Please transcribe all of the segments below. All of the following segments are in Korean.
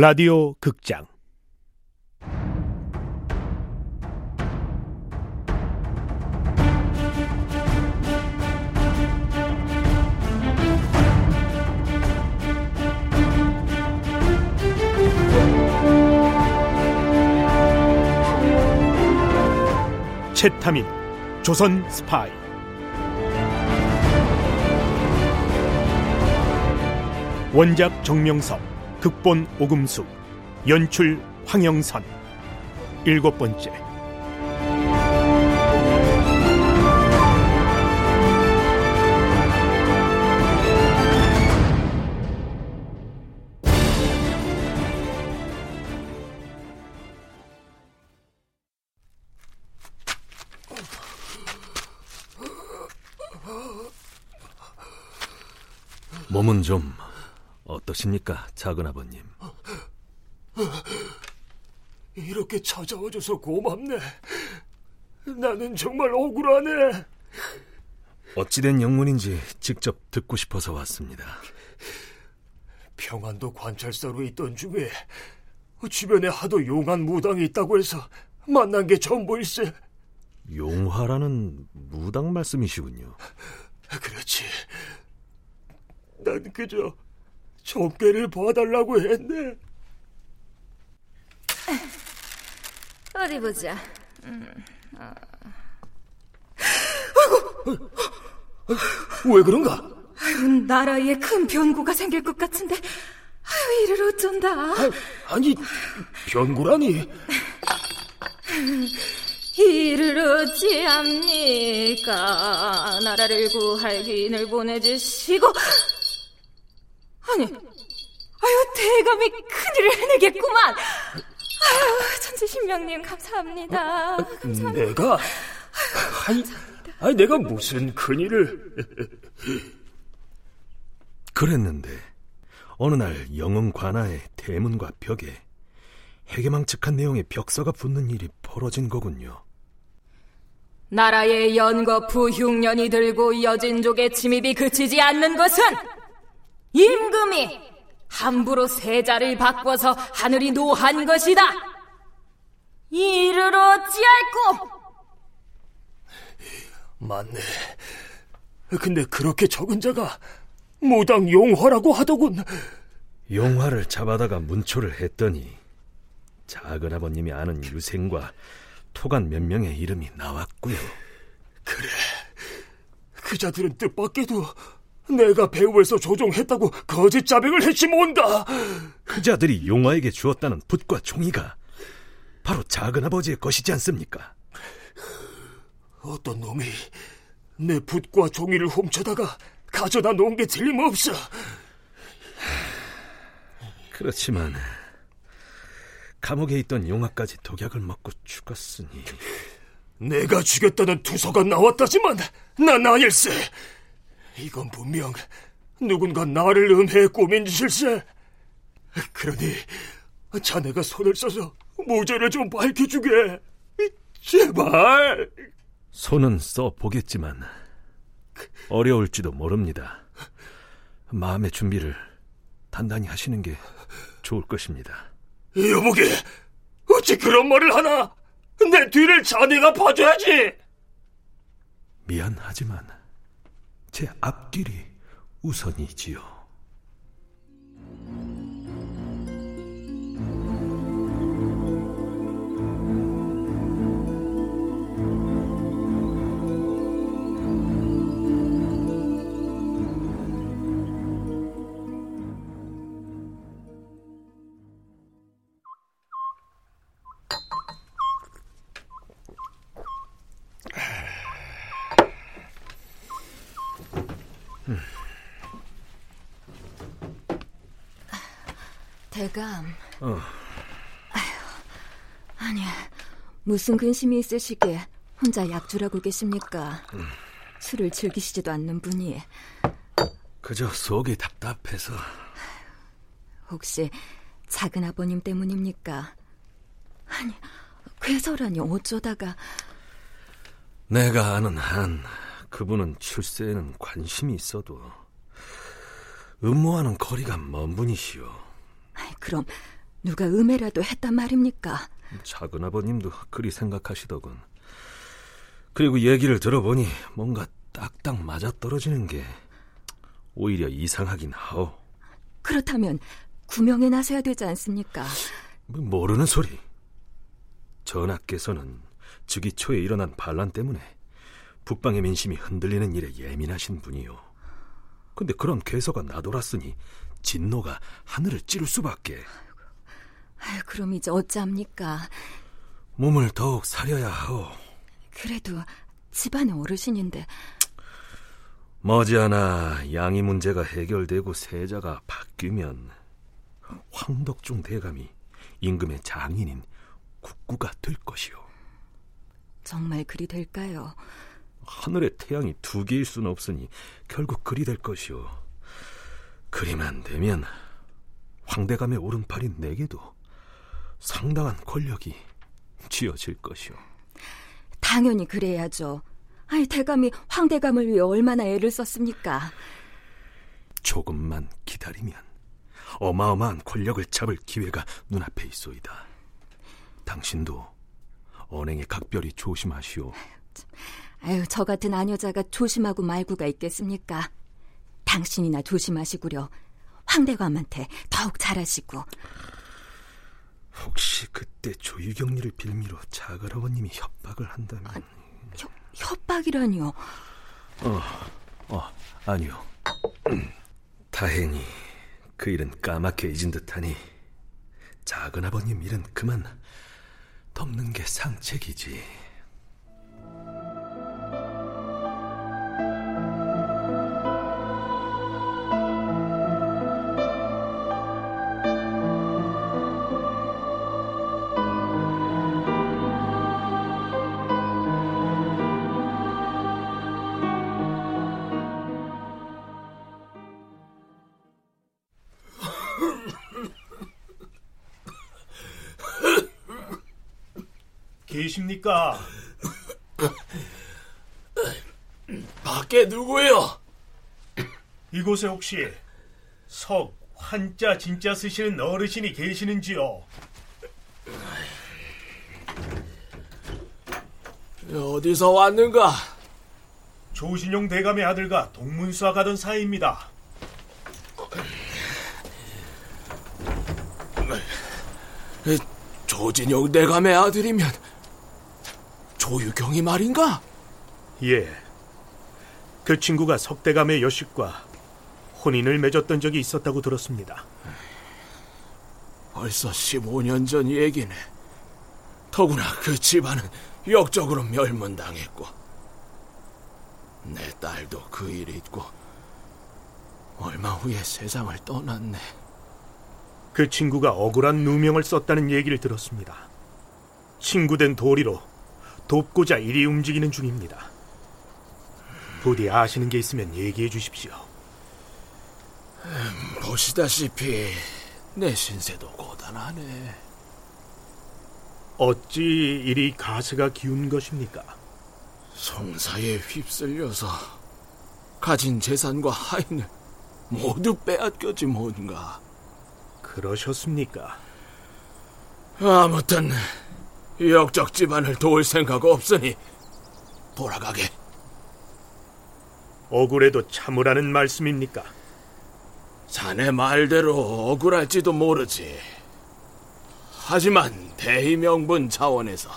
라디오 극장. 채타민 조선 스파이. 원작 정명섭 극본 오금수 연출 황영선. 일곱 번째. 몸은 좀 어떠십니까, 작은 아버님? 이렇게 찾아와줘서 고맙네. 나는 정말 억울하네. 어찌된 영문인지 직접 듣고 싶어서 왔습니다. 평안도 관찰사로 있던 중에 주변에 하도 용한 무당이 있다고 해서 만난 게 전부일세. 용화라는 무당 말씀이시군요. 그렇지. 난 그저 점괘를 봐달라고 했네. 어디 보자. 음, 어. 왜 그런가? 아유, 나라에 큰 변고가 생길 것 같은데, 아유, 이를 어쩐다. 아, 아니, 변고라니. 이를 어찌합니까? 나라를 구할 기인을 보내주시고, 아니, 아유, 대감이 큰일을 해내겠구만. 아유, 천지신명님, 감사합니다. 감사합니다. 내가? 아니, 아니, 내가 무슨 큰일을. 그랬는데, 어느 날 영흥 관아의 대문과 벽에 해괴망측한 내용의 벽서가 붙는 일이 벌어진 거군요. 나라에 연거푸 흉년이 들고 여진족의 침입이 그치지 않는 것은 임금이 함부로 세자를 바꿔서 하늘이 노한 것이다. 이를 어찌할꼬? 맞네. 근데 그렇게 적은 자가 무당 용화라고 하더군. 용화를 잡아다가 문초를 했더니 작은 아버님이 아는 유생과 토간 몇 명의 이름이 나왔고요. 그래. 그 자들은 뜻밖에도 내가 배후에서 조종했다고 거짓 자백을 했지 뭔가. 그 자들이 용화에게 주었다는 붓과 종이가 바로 작은 아버지의 것이지 않습니까? 어떤 놈이 내 붓과 종이를 훔쳐다가 가져다 놓은 게 틀림없어. 그렇지만 감옥에 있던 용화까지 독약을 먹고 죽었으니 내가 죽였다는 투서가 나왔다지만 난 아닐세. 이건 분명 누군가 나를 음해해 꾸민 짓일세. 그러니 자네가 손을 써서 무죄를 좀 밝혀주게. 제발. 손은 써 보겠지만 어려울지도 모릅니다. 마음의 준비를 단단히 하시는 게 좋을 것입니다. 여보게, 어찌 그런 말을 하나? 내 뒤를 자네가 봐줘야지. 미안하지만 제 앞길이 우선이지요. 대감. 어. 아니, 무슨 근심이 있으시게 혼자 약주라고 계십니까? 음. 술을 즐기시지도 않는 분이. 그저 속이 답답해서. 혹시 작은 아버님 때문입니까? 아니, 괴설하니 어쩌다가 내가 아는 한 그분은 출세에는 관심이 있어도 음모와는 거리가 먼 분이시오. 그럼 누가 음해라도 했단 말입니까? 작은 아버님도 그리 생각하시더군. 그리고 얘기를 들어보니 뭔가 딱딱 맞아떨어지는 게 오히려 이상하긴 하오. 그렇다면 구명에 나서야 되지 않습니까? 뭐 모르는 소리. 전하께서는 즉위 초에 일어난 반란 때문에 북방의 민심이 흔들리는 일에 예민하신 분이요. 근데 그런 괴서가 나돌았으니 진노가 하늘을 찌를 수밖에. 아유, 그럼 이제 어찌합니까? 몸을 더욱 사려야 하오. 그래도 집안의 어르신인데 머지않아 양이 문제가 해결되고 세자가 바뀌면 황덕중 대감이 임금의 장인인 국구가 될 것이오. 정말 그리 될까요? 하늘의 태양이 두 개일 수는 없으니 결국 그리 될 것이오. 그리만 되면 황대감의 오른팔인 내게도 상당한 권력이 쥐어질 것이오. 당연히 그래야죠. 아이 대감이 황대감을 위해 얼마나 애를 썼습니까? 조금만 기다리면 어마어마한 권력을 잡을 기회가 눈앞에 있소이다. 당신도 언행에 각별히 조심하시오. 아유, 저 같은 아녀자가 조심하고 말고가 있겠습니까? 당신이나 조심하시구려. 황대감한테 더욱 잘하시고. 혹시 그때 조유경리를 빌미로 작은아버님이 협박을 한다면... 아, 협, 협박이라니요? 어, 어, 아니요. 다행히 그 일은 까맣게 잊은 듯하니 작은 아버님 일은 그만 덮는 게 상책이지. 계십니까? 밖에 누구요? 이곳에 혹시 석, 한자, 진짜 쓰시는 어르신이 계시는지요? 어디서 왔는가? 조신용 대감의 아들과 동문수와 가던 사이입니다. 조진용 대감의 아들이면 조유경이 말인가? 예. 그 친구가 석대감의 여식과 혼인을 맺었던 적이 있었다고 들었습니다. 벌써 15년 전 얘기네. 더구나 그 집안은 역적으로 멸문당했고 내 딸도 그 일이 있고 얼마 후에 세상을 떠났네. 그 친구가 억울한 누명을 썼다는 얘기를 들었습니다. 친구된 도리로 돕고자 이리 움직이는 중입니다. 부디 아시는 게 있으면 얘기해 주십시오. 음, 보시다시피 내 신세도 고단하네. 어찌 이리 가스가 기운 것입니까? 송사에 휩쓸려서 가진 재산과 하인을 모두 빼앗겼지 뭔가. 그러셨습니까? 아무튼 역적 집안을 도울 생각 없으니 돌아가게. 억울해도 참으라는 말씀입니까? 자네 말대로 억울할지도 모르지. 하지만 대의명분 차원에서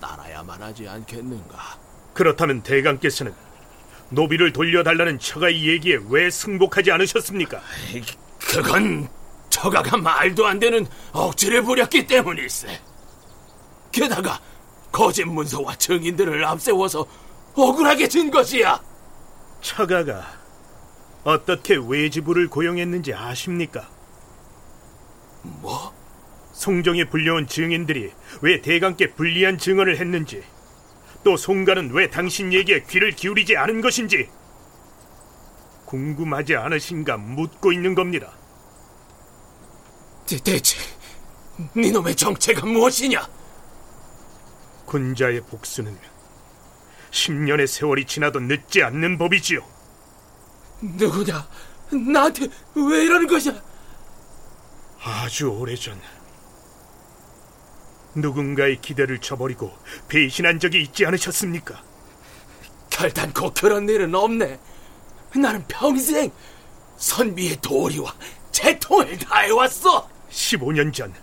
따라야만 하지 않겠는가. 그렇다면 대감께서는 노비를 돌려달라는 처가의 얘기에 왜 승복하지 않으셨습니까? 그건 처가가 말도 안 되는 억지를 부렸기 때문일세. 게다가 거짓 문서와 증인들을 앞세워서 억울하게 진 것이야. 처가가 어떻게 외지부를 고용했는지 아십니까? 뭐? 송정에 불려온 증인들이 왜 대감께 불리한 증언을 했는지 또 송가는 왜 당신 얘기에 귀를 기울이지 않은 것인지 궁금하지 않으신가 묻고 있는 겁니다. 대, 대체 네놈의 정체가 무엇이냐? 군자의 복수는 10년의 세월이 지나도 늦지 않는 법이지요. 누구냐? 나한테 왜 이러는 것이야? 아주 오래전 누군가의 기대를 저버리고 배신한 적이 있지 않으셨습니까? 결단코 그런 일은 없네. 나는 평생 선비의 도리와 재통을 다해왔어. 15년 전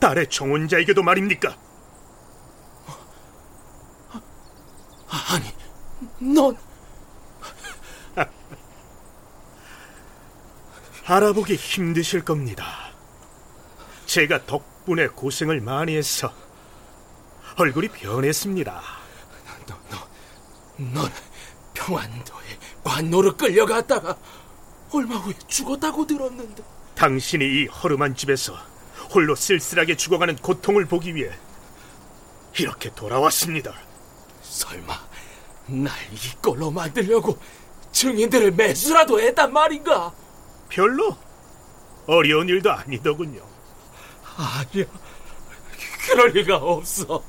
딸의 정혼자에게도 말입니까? 아니, 넌 알아보기 힘드실 겁니다. 제가 덕분에 고생을 많이 해서 얼굴이 변했습니다. 너, 너, 넌 평안도에 관노로 끌려갔다가 얼마 후에 죽었다고 들었는데 당신이 이 허름한 집에서 홀로 쓸쓸하게 죽어가는 고통을 보기 위해 이렇게 돌아왔습니다. 설마 날 이꼴로 만들려고 증인들을 매수라도 했단 말인가? 별로 어려운 일도 아니더군요. 아니야, 그럴 리가 없어.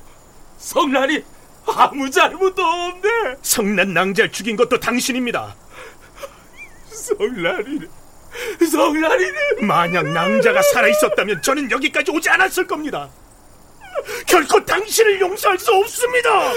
성난이 아무 잘못도 없네. 성난 낭자를 죽인 것도 당신입니다. 성난이는 성난이는 만약 낭자가 살아 있었다면 저는 여기까지 오지 않았을 겁니다. 결코 당신을 용서할 수 없습니다.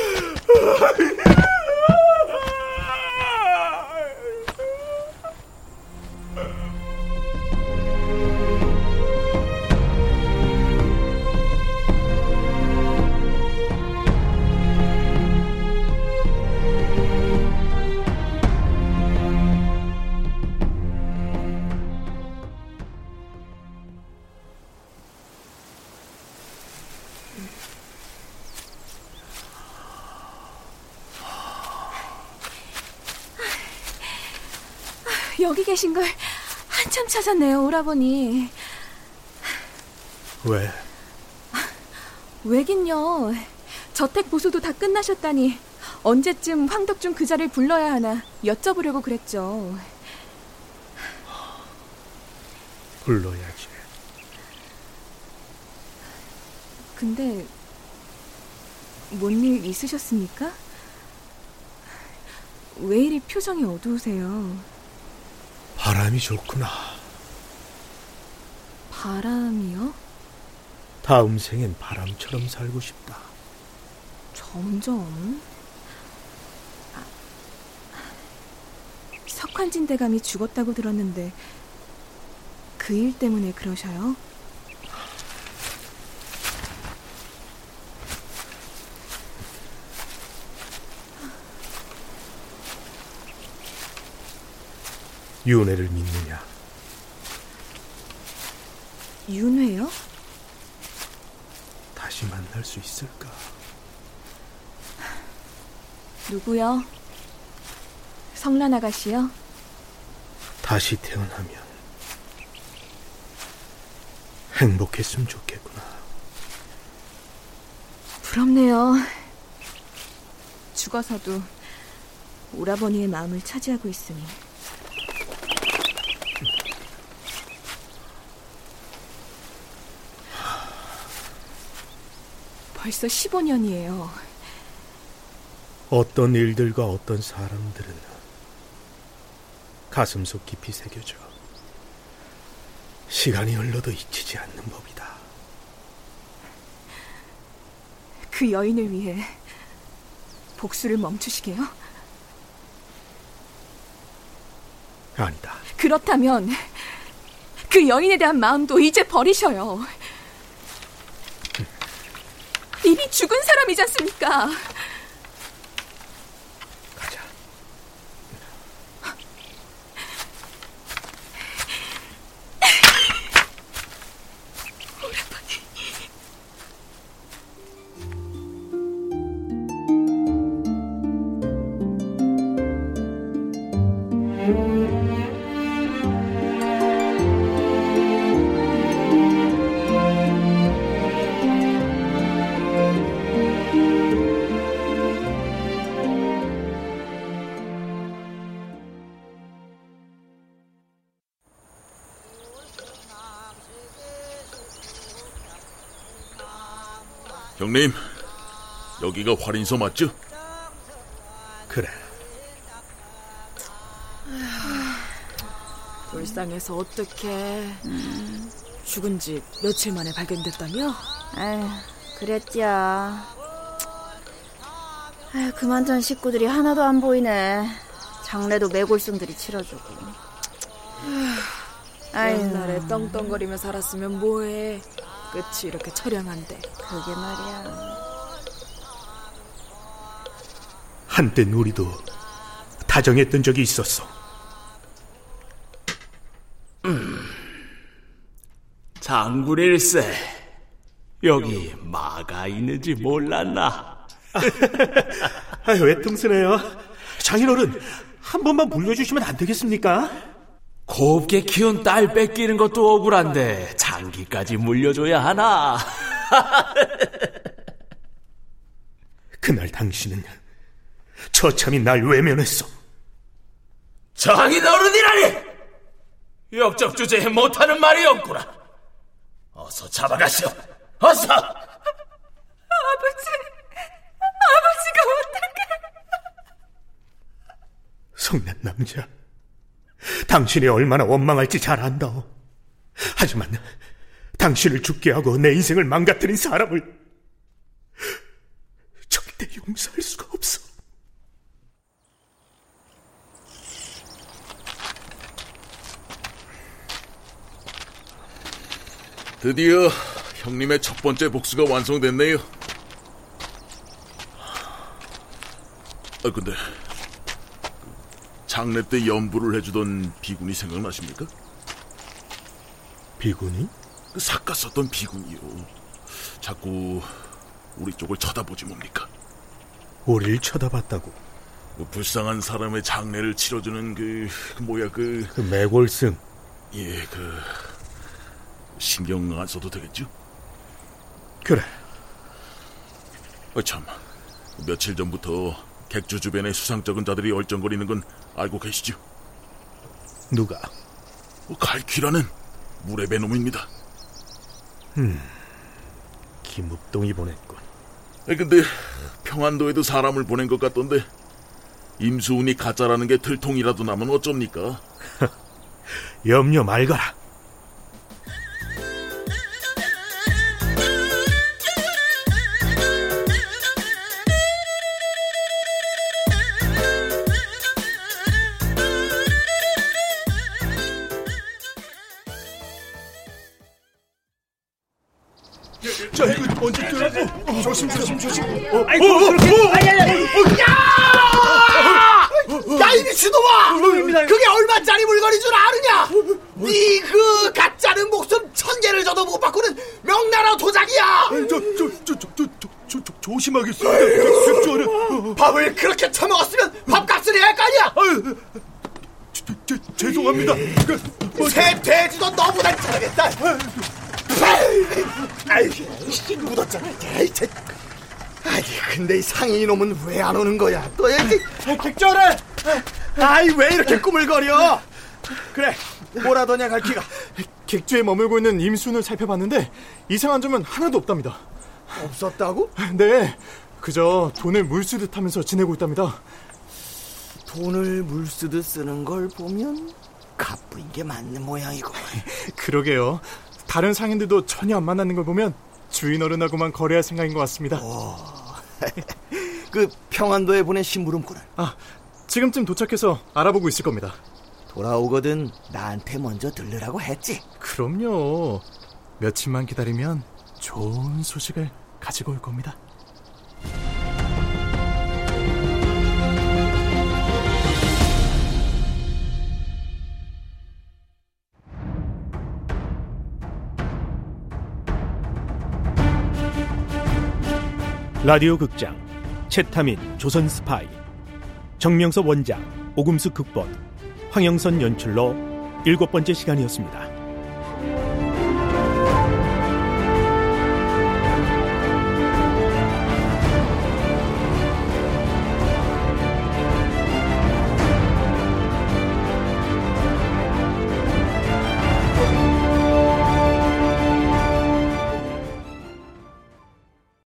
여기 계신 걸 한참 찾았네요, 오라버니. 왜? 왜긴요. 저택 보수도 다 끝나셨다니 언제쯤 황덕중 그자를 불러야 하나 여쭤보려고 그랬죠. 불러야지. 근데 뭔 일 있으셨습니까? 왜 이리 표정이 어두우세요? 바람이 좋구나. 바람이요? 다음 생엔 바람처럼 살고 싶다. 점점. 아, 석환진 대감이 죽었다고 들었는데 그 일 때문에 그러셔요? 윤회를 믿느냐? 윤회요? 다시 만날 수 있을까? 누구요? 성란 아가씨요? 다시 태어나면 행복했으면 좋겠구나. 부럽네요. 죽어서도 오라버니의 마음을 차지하고 있으니. 벌써 15년이에요. 어떤 일들과 어떤 사람들은 가슴 속 깊이 새겨져 시간이 흘러도 잊히지 않는 법이다. 그 여인을 위해 복수를 멈추시게요? 아니다. 그렇다면 그 여인에 대한 마음도 이제 버리셔요. 이미 죽은 사람이지 않습니까? 형님, 여기가 활인소 맞죠? 그래. 불쌍해서 어떡해. 죽은 지 며칠 만에 발견됐다며? 에휴, 그랬디야. 아휴, 그만둔 식구들이 하나도 안 보이네. 장례도 매골승들이 치러주고. 아유. 옛날에 떵떵거리며 살았으면 뭐해. 끝이 이렇게 처량한데. 그게 말이야. 한때 우리도 다정했던 적이 있었어. 음. 장군 일세, 여기 마가 있는지 몰랐나? 아, 왜 뚱스네요? 장인어른, 한 번만 물려주시면 안 되겠습니까? 곱게 키운 딸 뺏기는 것도 억울한데 장기까지 물려줘야 하나? 그날 당신은 처참히 날 외면했어. 장인어른이라니! 역적 주제에 못하는 말이 없구나. 어서 잡아가시오. 어서! 아버지, 아버지가 어떻게? 성난 남자, 당신이 얼마나 원망할지 잘 안다오. 하지만 당신을 죽게 하고 내 인생을 망가뜨린 사람을 절대 용서할 수가 없어. 드디어 형님의 첫 번째 복수가 완성됐네요. 아 근데 장례 때 연부를 해주던 비군이 생각나십니까? 비군이? 그 삭가 썼던 비군이요. 자꾸 우리 쪽을 쳐다보지 뭡니까? 우리를 쳐다봤다고. 뭐 불쌍한 사람의 장례를 치러주는 그, 그 뭐야 그, 그 매골승. 예, 그 신경 안 써도 되겠죠? 그래. 어, 참 며칠 전부터 객주 주변에 수상쩍은 자들이 얼쩡거리는 건 알고 계시죠? 누가? 어, 갈퀴라는 물의 배놈입니다. 음, 김읍동이 보냈군. 아, 근데 평안도에도 사람을 보낸 것 같던데 임수운이 가짜라는 게 들통이라도 나면 어쩝니까? 염려 말거라. 조심하겠습니다. 백수는 밥을 그렇게 처먹었으면 밥값을 해야 할 거 아니야! 제, 제, 죄송합니다. 그, 새 돼지도 너보다 잘하겠다. 아이, 씨, 묻었잖아. 아이. 아니, 근데 이 상인이 놈은 왜 안 오는 거야? 또 얘기. 객절해. 아이, 왜 이렇게 꾸물거려? 그래, 뭐라더냐 갈키가. 객주에 머물고 있는 임순을 살펴봤는데 이상한 점은 하나도 없답니다. 없었다고? 네, 그저 돈을 물쓰듯 하면서 지내고 있답니다. 돈을 물쓰듯 쓰는 걸 보면 갑부인 게 맞는 모양이고. 그러게요. 다른 상인들도 전혀 안 만나는 걸 보면 주인 어른하고만 거래할 생각인 것 같습니다. 그 평안도에 보낸 심부름꾼은 아, 지금쯤 도착해서 알아보고 있을 겁니다. 돌아오거든 나한테 먼저 들르라고 했지. 그럼요. 며칠만 기다리면 좋은 소식을 가지고 올 겁니다. 라디오 극장 채타민 조선 스파이 정명섭 원작 오금수 극본 황영선 연출로 일곱 번째 시간이었습니다.